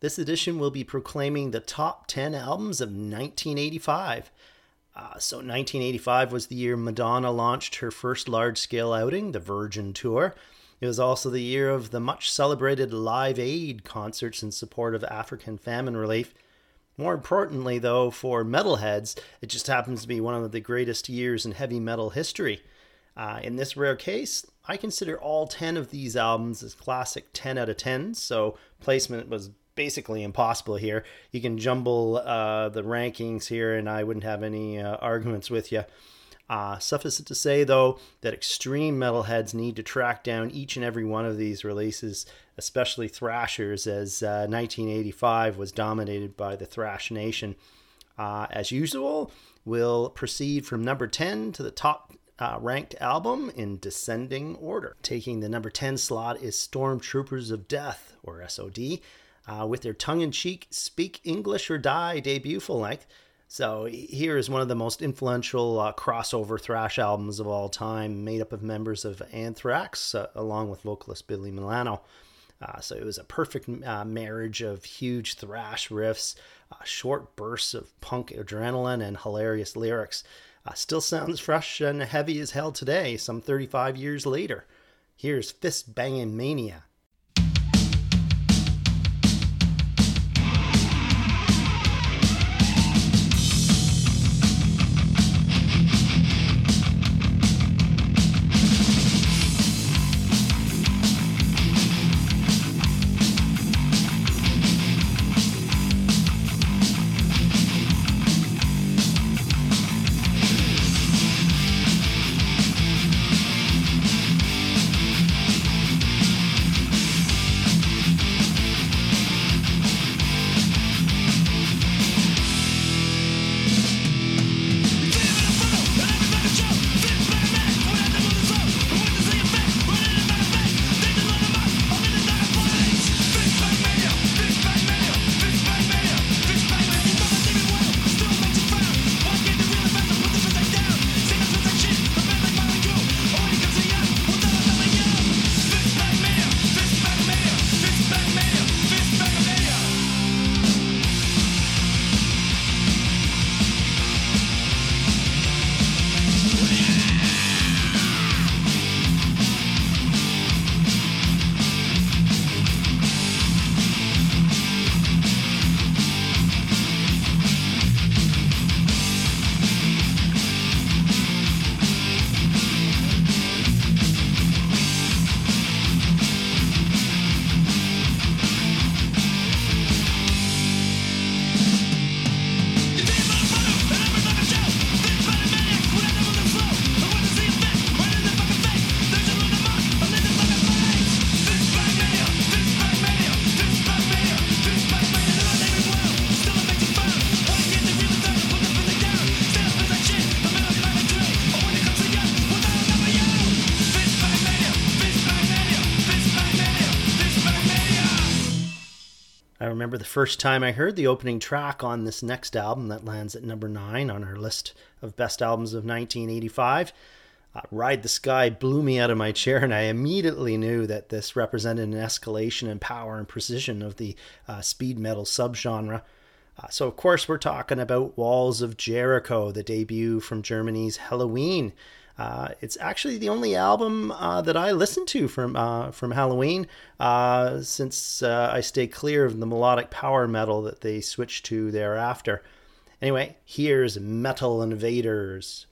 This edition will be proclaiming the top 10 albums of 1985. Uh, so, 1985 was the year Madonna launched her first large scale outing, the Virgin Tour. It was also the year of the much celebrated Live Aid concerts in support of African famine relief. More importantly, though, for metalheads, it just happens to be one of the greatest years in heavy metal history. Uh, in this rare case, I consider all 10 of these albums as classic 10 out of 10, so placement was basically impossible here. You can jumble uh, the rankings here, and I wouldn't have any uh, arguments with you. Uh, suffice it to say, though, that extreme metalheads need to track down each and every one of these releases, especially thrashers, as 1985 uh, was dominated by the thrash nation. Uh, as usual, we'll proceed from number 10 to the top uh, ranked album in descending order. Taking the number 10 slot is Stormtroopers of Death, or SOD, uh, with their tongue in cheek Speak English or Die debut full length. So here is one of the most influential uh, crossover thrash albums of all time, made up of members of Anthrax, uh, along with vocalist Billy Milano. Uh, so it was a perfect uh, marriage of huge thrash riffs, uh, short bursts of punk adrenaline, and hilarious lyrics. Uh, still sounds fresh and heavy as hell today, some 35 years later. Here's Fist Banging Mania. Remember the first time I heard the opening track on this next album that lands at number nine on our list of best albums of 1985. Uh, Ride the Sky blew me out of my chair, and I immediately knew that this represented an escalation in power and precision of the uh, speed metal subgenre. Uh, so, of course, we're talking about Walls of Jericho, the debut from Germany's Helloween. Uh, it's actually the only album uh, that I listen to from uh, from Helloween, uh, since uh, I stay clear of the melodic power metal that they switched to thereafter. Anyway, here's Metal Invaders.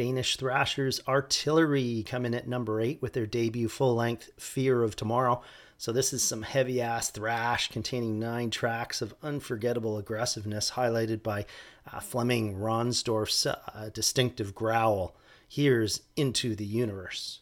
Danish thrashers Artillery coming at number eight with their debut full length Fear of Tomorrow. So, this is some heavy ass thrash containing nine tracks of unforgettable aggressiveness, highlighted by uh, Flemming Ronsdorf's uh, distinctive growl. Here's Into the Universe.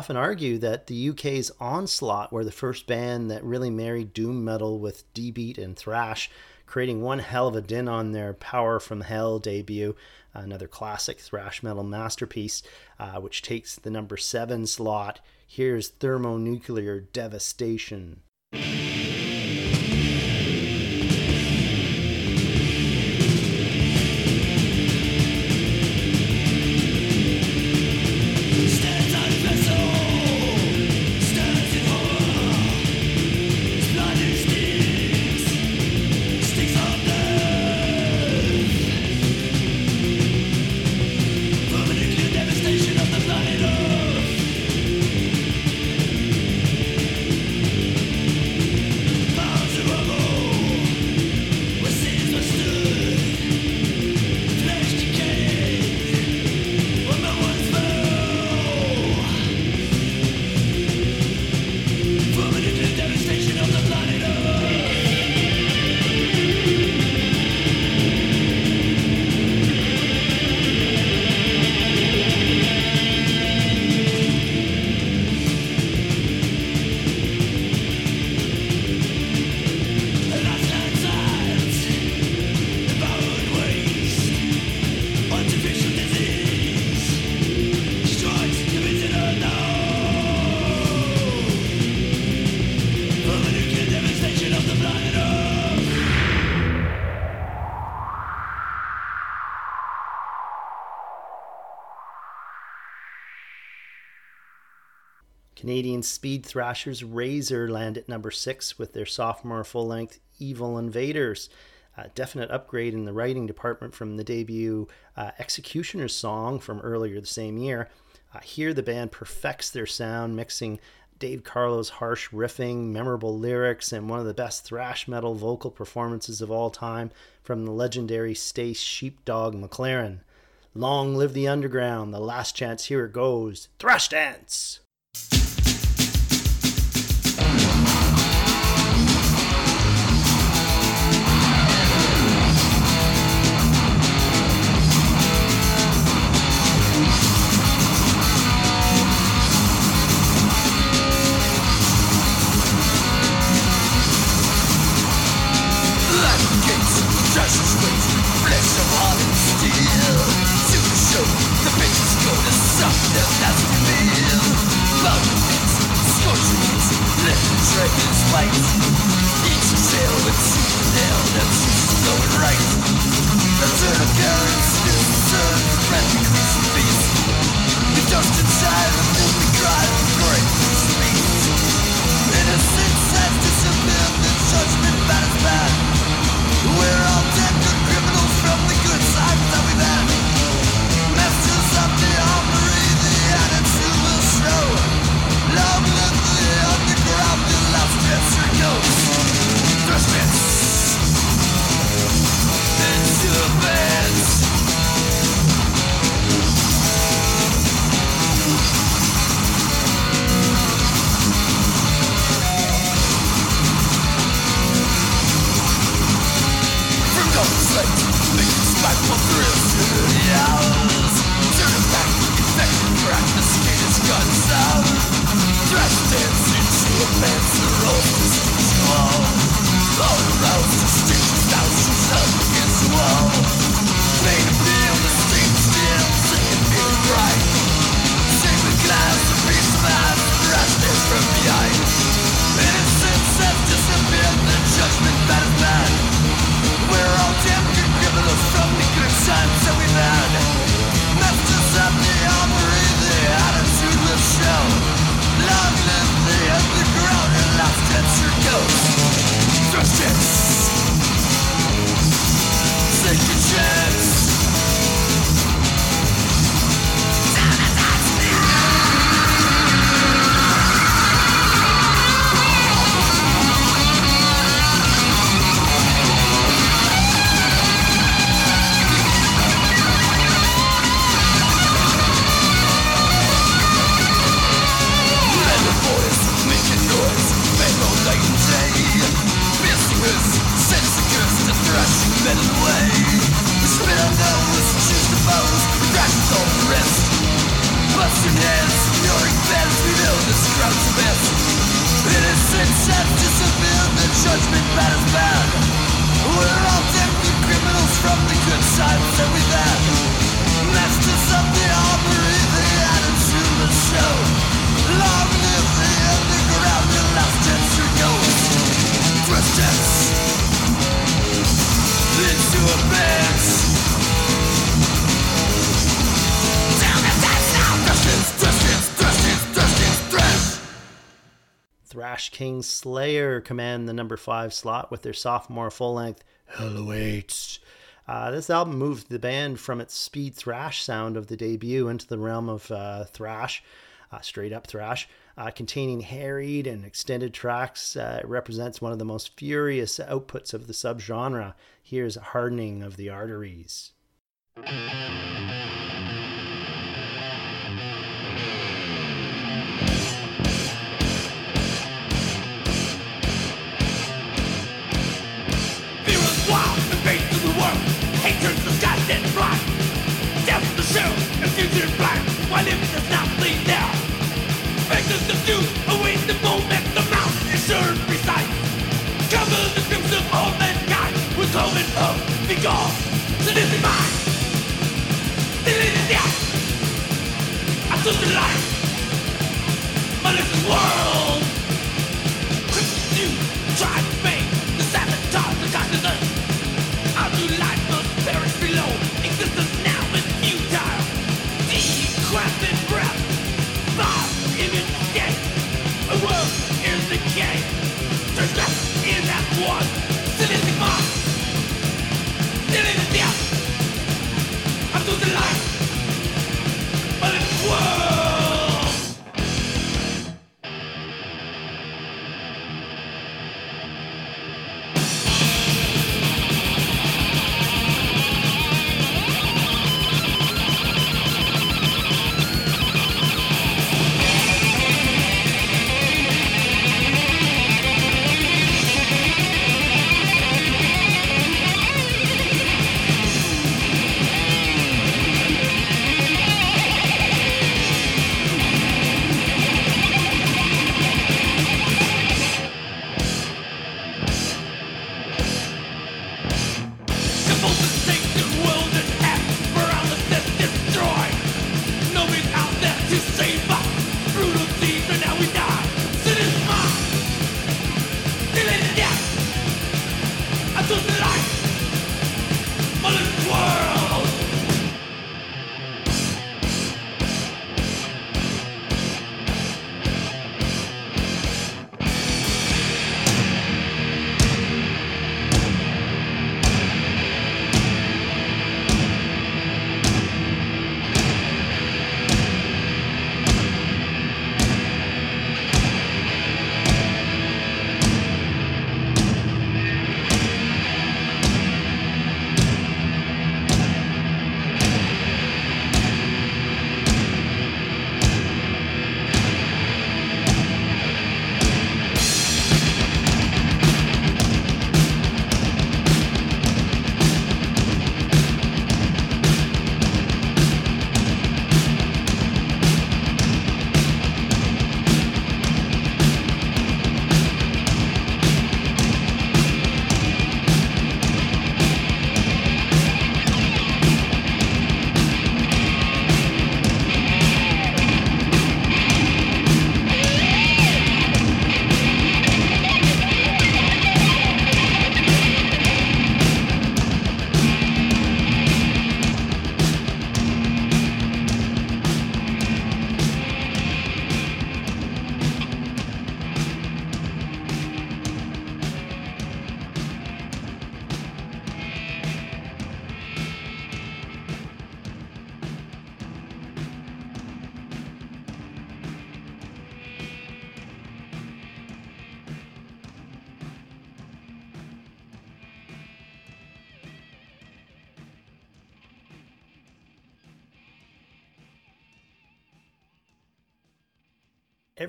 Often argue that the UK's Onslaught were the first band that really married doom metal with D beat and thrash, creating one hell of a din on their Power from Hell debut, another classic thrash metal masterpiece, uh, which takes the number seven slot. Here's Thermonuclear Devastation. Canadian speed thrashers Razor land at number six with their sophomore full length Evil Invaders. A definite upgrade in the writing department from the debut uh, Executioner's song from earlier the same year. Uh, here, the band perfects their sound, mixing Dave Carlo's harsh riffing, memorable lyrics, and one of the best thrash metal vocal performances of all time from the legendary Stace Sheepdog McLaren. Long live the underground, the last chance here it goes. Thrash Dance! dragon's Each going right The turn of parents is turned King Slayer command the number five slot with their sophomore full length. Uh, this album moved the band from its speed thrash sound of the debut into the realm of uh, thrash, uh, straight up thrash, uh, containing harried and extended tracks. Uh, represents one of the most furious outputs of the subgenre. Here's Hardening of the Arteries. The light. Malicious world. To try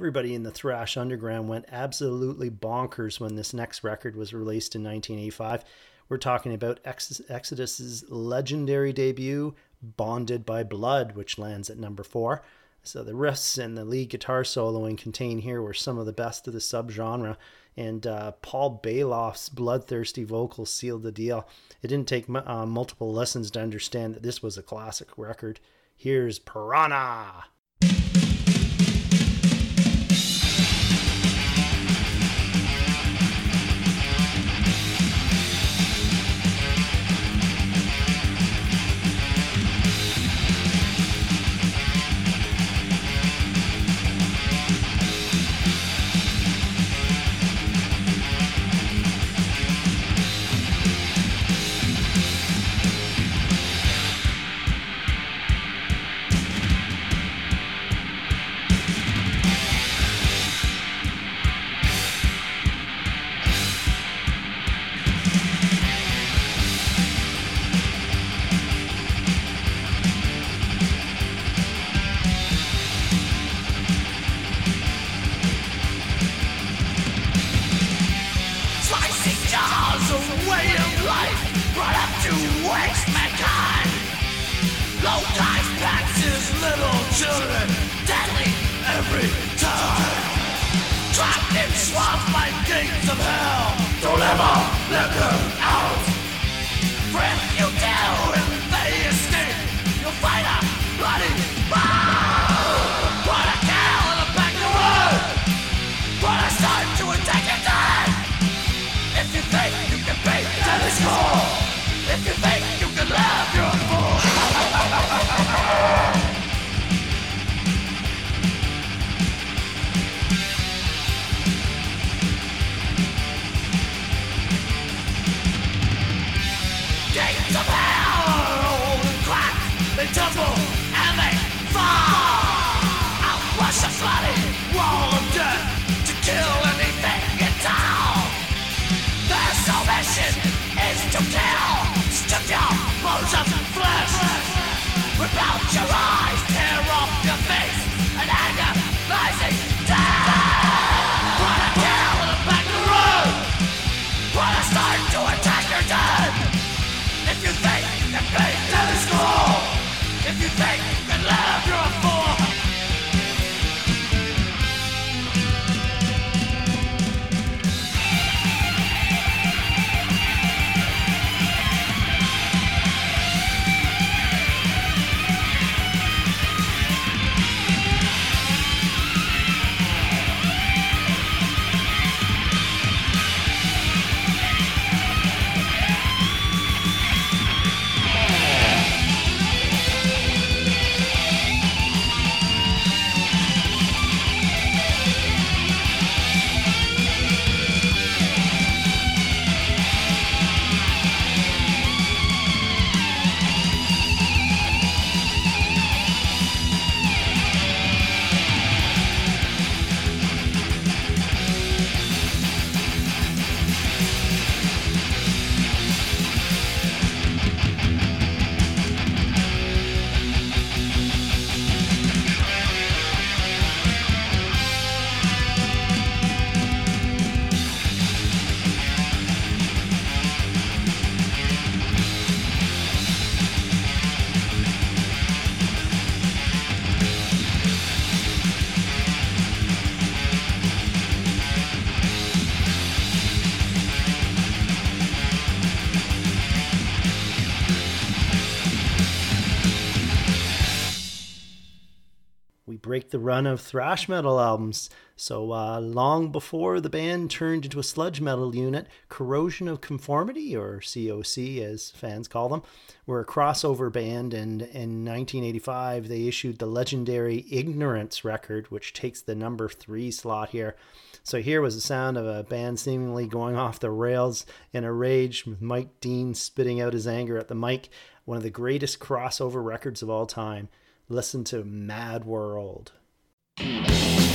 Everybody in the thrash underground went absolutely bonkers when this next record was released in 1985. We're talking about Ex- Exodus's legendary debut, Bonded by Blood, which lands at number four. So the riffs and the lead guitar soloing contained here were some of the best of the subgenre, and uh, Paul Baloff's bloodthirsty vocals sealed the deal. It didn't take uh, multiple lessons to understand that this was a classic record. Here's Piranha! In swamps by gates of hell, don't ever let them out. The run of thrash metal albums. So, uh, long before the band turned into a sludge metal unit, Corrosion of Conformity, or COC as fans call them, were a crossover band, and in 1985 they issued the legendary Ignorance record, which takes the number three slot here. So, here was the sound of a band seemingly going off the rails in a rage, with Mike Dean spitting out his anger at the mic, one of the greatest crossover records of all time. Listen to Mad World. Thank you.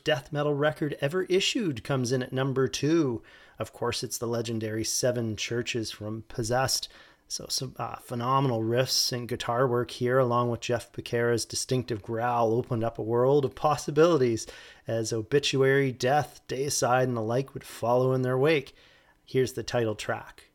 First death metal record ever issued comes in at number two. Of course, it's the legendary Seven Churches from Possessed. So, some uh, phenomenal riffs and guitar work here, along with Jeff Becerra's distinctive growl, opened up a world of possibilities as Obituary, Death, Deicide, and the like would follow in their wake. Here's the title track.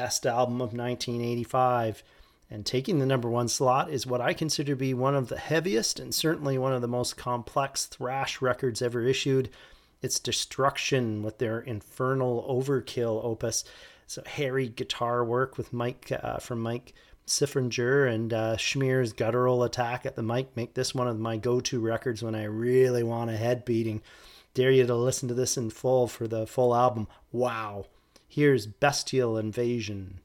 Best album of 1985. And taking the number one slot is what I consider to be one of the heaviest and certainly one of the most complex thrash records ever issued. It's Destruction with their Infernal Overkill opus. So hairy guitar work with Mike uh, from Mike Sifringer and uh, guttural attack at the mic make this one of my go-to records when I really want a head beating. Dare you to listen to this in full for the full album. Wow. Here's Bestial Invasion.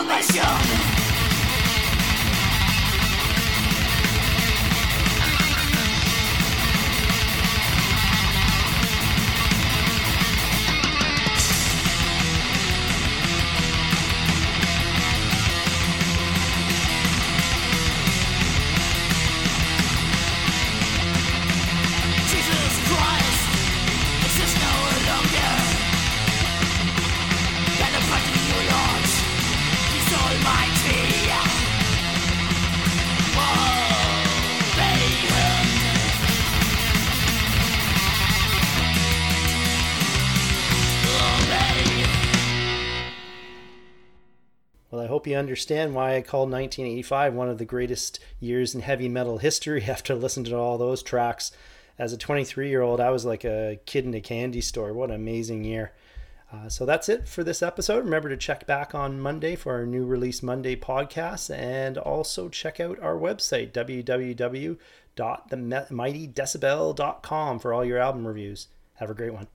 My you understand why I call 1985 one of the greatest years in heavy metal history after listening to all those tracks. As a 23 year old, I was like a kid in a candy store. What an amazing year. Uh, so that's it for this episode. Remember to check back on Monday for our new release Monday podcast and also check out our website, www.themightydecibel.com, for all your album reviews. Have a great one.